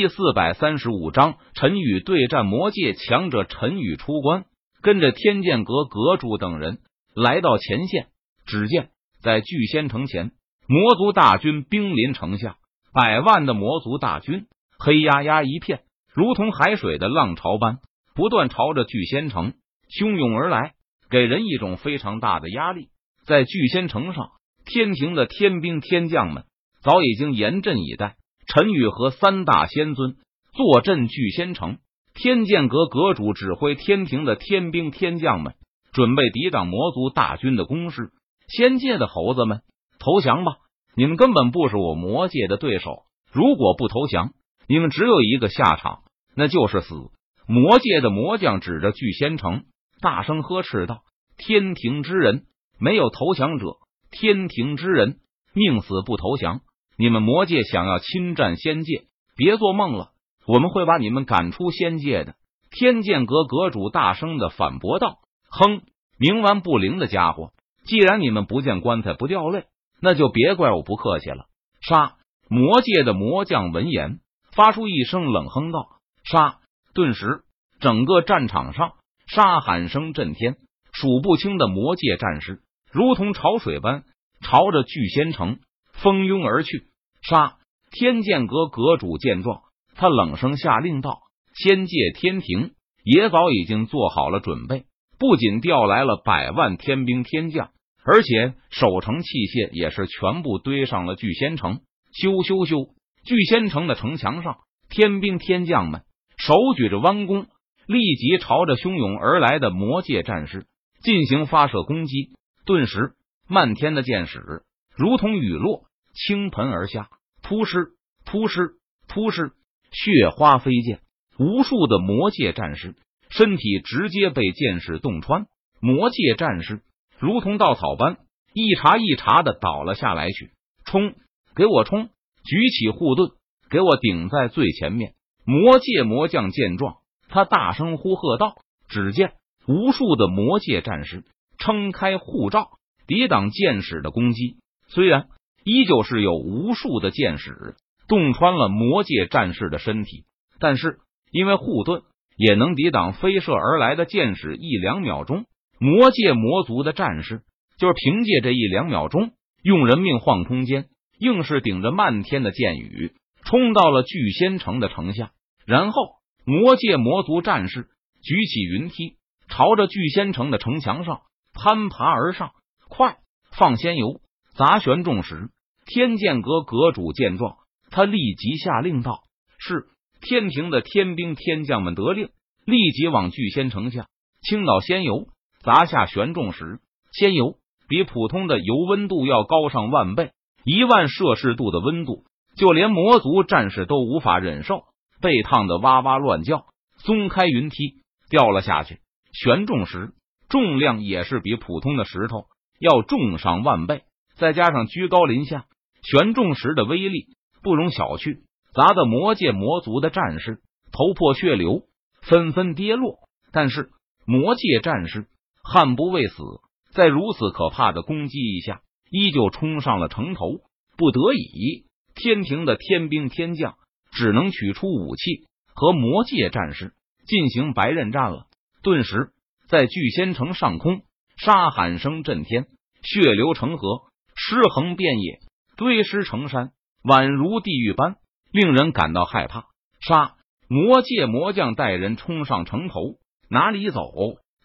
第四百三十五章，陈宇对战魔界强者。陈宇出关，跟着天剑阁阁主等人来到前线。只见在聚仙城前，魔族大军兵临城下，百万的魔族大军，黑压压一片，如同海水的浪潮般，不断朝着聚仙城汹涌而来，给人一种非常大的压力。在聚仙城上，天庭的天兵天将们早已经严阵以待。陈宇和三大仙尊坐镇聚仙城，天剑阁阁主指挥天庭的天兵天将们，准备抵挡魔族大军的攻势。仙界的猴子们，投降吧！你们根本不是我魔界的对手。如果不投降，你们只有一个下场，那就是死。魔界的魔将指着聚仙城，大声呵斥道：“天庭之人，没有投降者！天庭之人，宁死不投降！你们魔界想要侵占仙界，别做梦了！我们会把你们赶出仙界的。”天剑阁阁主大声的反驳道：“哼，冥顽不灵的家伙！”既然你们不见棺材不掉泪，那就别怪我不客气了。杀！魔界的魔将闻言发出一声冷哼道：“杀！”顿时，整个战场上杀喊声震天，数不清的魔界战士如同潮水般朝着聚仙城蜂拥而去。杀！天剑阁阁主见状，他冷声下令道：“仙界天庭也早已经做好了准备。”不仅调来了百万天兵天将，而且守城器械也是全部堆上了聚仙城。咻咻咻！聚仙城的城墙上，天兵天将们手举着弯弓，立即朝着汹涌而来的魔界战士进行发射攻击。顿时，漫天的箭矢如同雨落，倾盆而下，扑尸、扑尸、扑尸，血花飞溅，无数的魔界战士。身体直接被剑矢洞穿，魔界战士如同稻草般一茬一茬的倒了下来。去冲，给我冲！举起护盾，给我顶在最前面！魔界魔将见状，他大声呼喝道：“只见无数的魔界战士撑开护罩，抵挡剑矢的攻击。虽然依旧是有无数的箭矢洞穿了魔界战士的身体，但是因为护盾。”也能抵挡飞射而来的箭矢一两秒钟。魔界魔族的战士就是凭借这一两秒钟，用人命换空间，硬是顶着漫天的箭雨，冲到了聚仙城的城下。然后，魔界魔族战士举起云梯，朝着聚仙城的城墙上攀爬而上。快放仙油，砸玄重石！天剑阁阁主见状，他立即下令道：“是。”天庭的天兵天将们得令，立即往聚仙城下倾倒仙油，砸下玄重石。仙油比普通的油温度要高上万倍，一万摄氏度的温度，就连魔族战士都无法忍受，被烫得哇哇乱叫，松开云梯掉了下去。玄重石重量也是比普通的石头要重上万倍，再加上居高临下，悬重石的威力不容小觑。砸的魔界魔族的战士头破血流，纷纷跌落。但是魔界战士悍不畏死，在如此可怕的攻击一下，依旧冲上了城头。不得已，天庭的天兵天将只能取出武器和魔界战士进行白刃战了。顿时，在聚仙城上空，杀喊声震天，血流成河，尸横遍野，堆尸成山，宛如地狱般。令人感到害怕。杀！魔界魔将带人冲上城头，哪里走？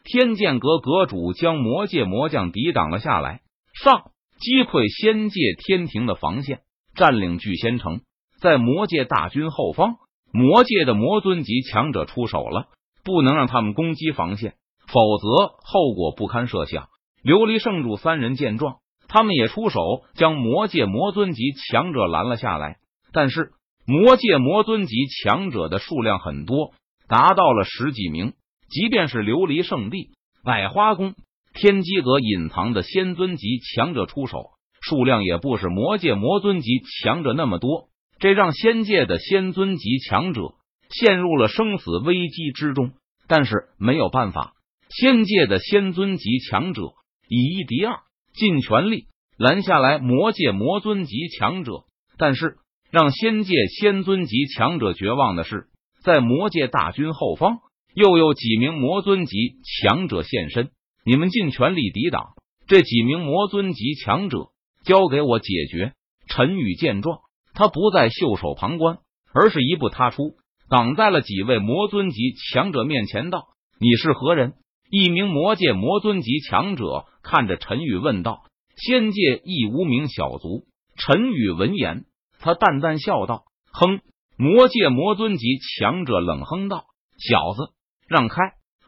天剑阁阁主将魔界魔将抵挡了下来。上！击溃仙界天庭的防线，占领聚仙城。在魔界大军后方，魔界的魔尊级强者出手了，不能让他们攻击防线，否则后果不堪设想。琉璃圣主三人见状，他们也出手将魔界魔尊级强者拦了下来，但是。魔界魔尊级强者的数量很多，达到了十几名。即便是琉璃圣地、百花宫、天机阁隐藏的仙尊级强者出手，数量也不是魔界魔尊级强者那么多。这让仙界的仙尊级强者陷入了生死危机之中。但是没有办法，仙界的仙尊级强者以一敌二，尽全力拦下来魔界魔尊级强者。但是。让仙界仙尊级强者绝望的是，在魔界大军后方，又有几名魔尊级强者现身。你们尽全力抵挡这几名魔尊级强者，交给我解决。陈宇见状，他不再袖手旁观，而是一步踏出，挡在了几位魔尊级强者面前，道：“你是何人？”一名魔界魔尊级强者看着陈宇问道：“仙界一无名小卒。”陈宇闻言，他淡淡笑道：“哼！”魔界魔尊级强者冷哼道：“小子，让开，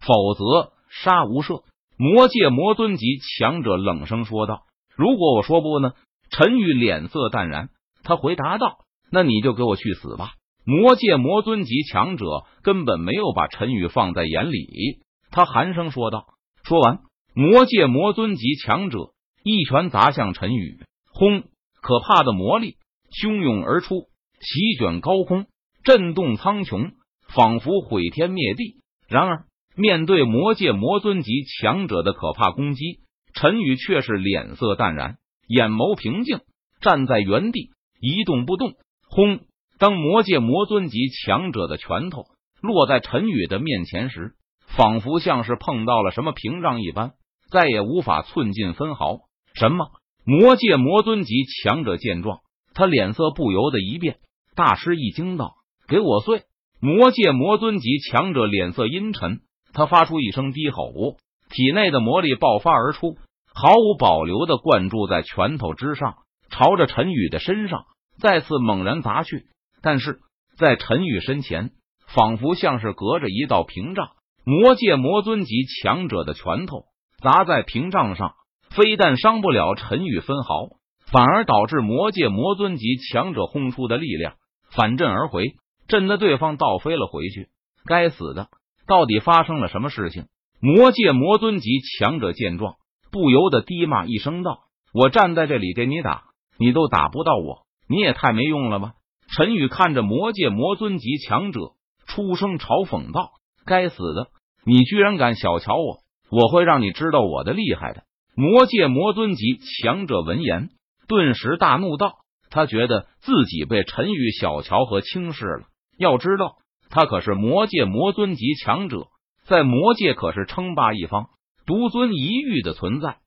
否则杀无赦。”魔界魔尊级强者冷声说道：“如果我说不呢？”陈宇脸色淡然，他回答道：“那你就给我去死吧！”魔界魔尊级强者根本没有把陈宇放在眼里，他寒声说道。说完，魔界魔尊级强者一拳砸向陈宇，轰！可怕的魔力汹涌而出，席卷高空，震动苍穹，仿佛毁天灭地。然而，面对魔界魔尊级强者的可怕攻击，陈宇却是脸色淡然，眼眸平静，站在原地一动不动。轰！当魔界魔尊级强者的拳头落在陈宇的面前时，仿佛像是碰到了什么屏障一般，再也无法寸进分毫。什么？魔界魔尊级强者见状，他脸色不由得一变，大吃一惊道：“给我碎！”魔界魔尊级强者脸色阴沉。他发出一声低吼，体内的魔力爆发而出，毫无保留的灌注在拳头之上，朝着陈宇的身上再次猛然砸去。但是在陈宇身前，仿佛像是隔着一道屏障，魔界魔尊级强者的拳头砸在屏障上，非但伤不了陈宇分毫，反而导致魔界魔尊级强者轰出的力量反震而回，震得对方倒飞了回去。该死的！到底发生了什么事情？魔界魔尊级强者见状，不由得低骂一声道：“我站在这里给你打，你都打不到我，你也太没用了吧！”陈宇看着魔界魔尊级强者，出声嘲讽道：“该死的，你居然敢小瞧我！我会让你知道我的厉害的！”魔界魔尊级强者闻言，顿时大怒道：“他觉得自己被陈宇小瞧和轻视了。要知道。”他可是魔界魔尊级强者，在魔界可是称霸一方、独尊一域的存在。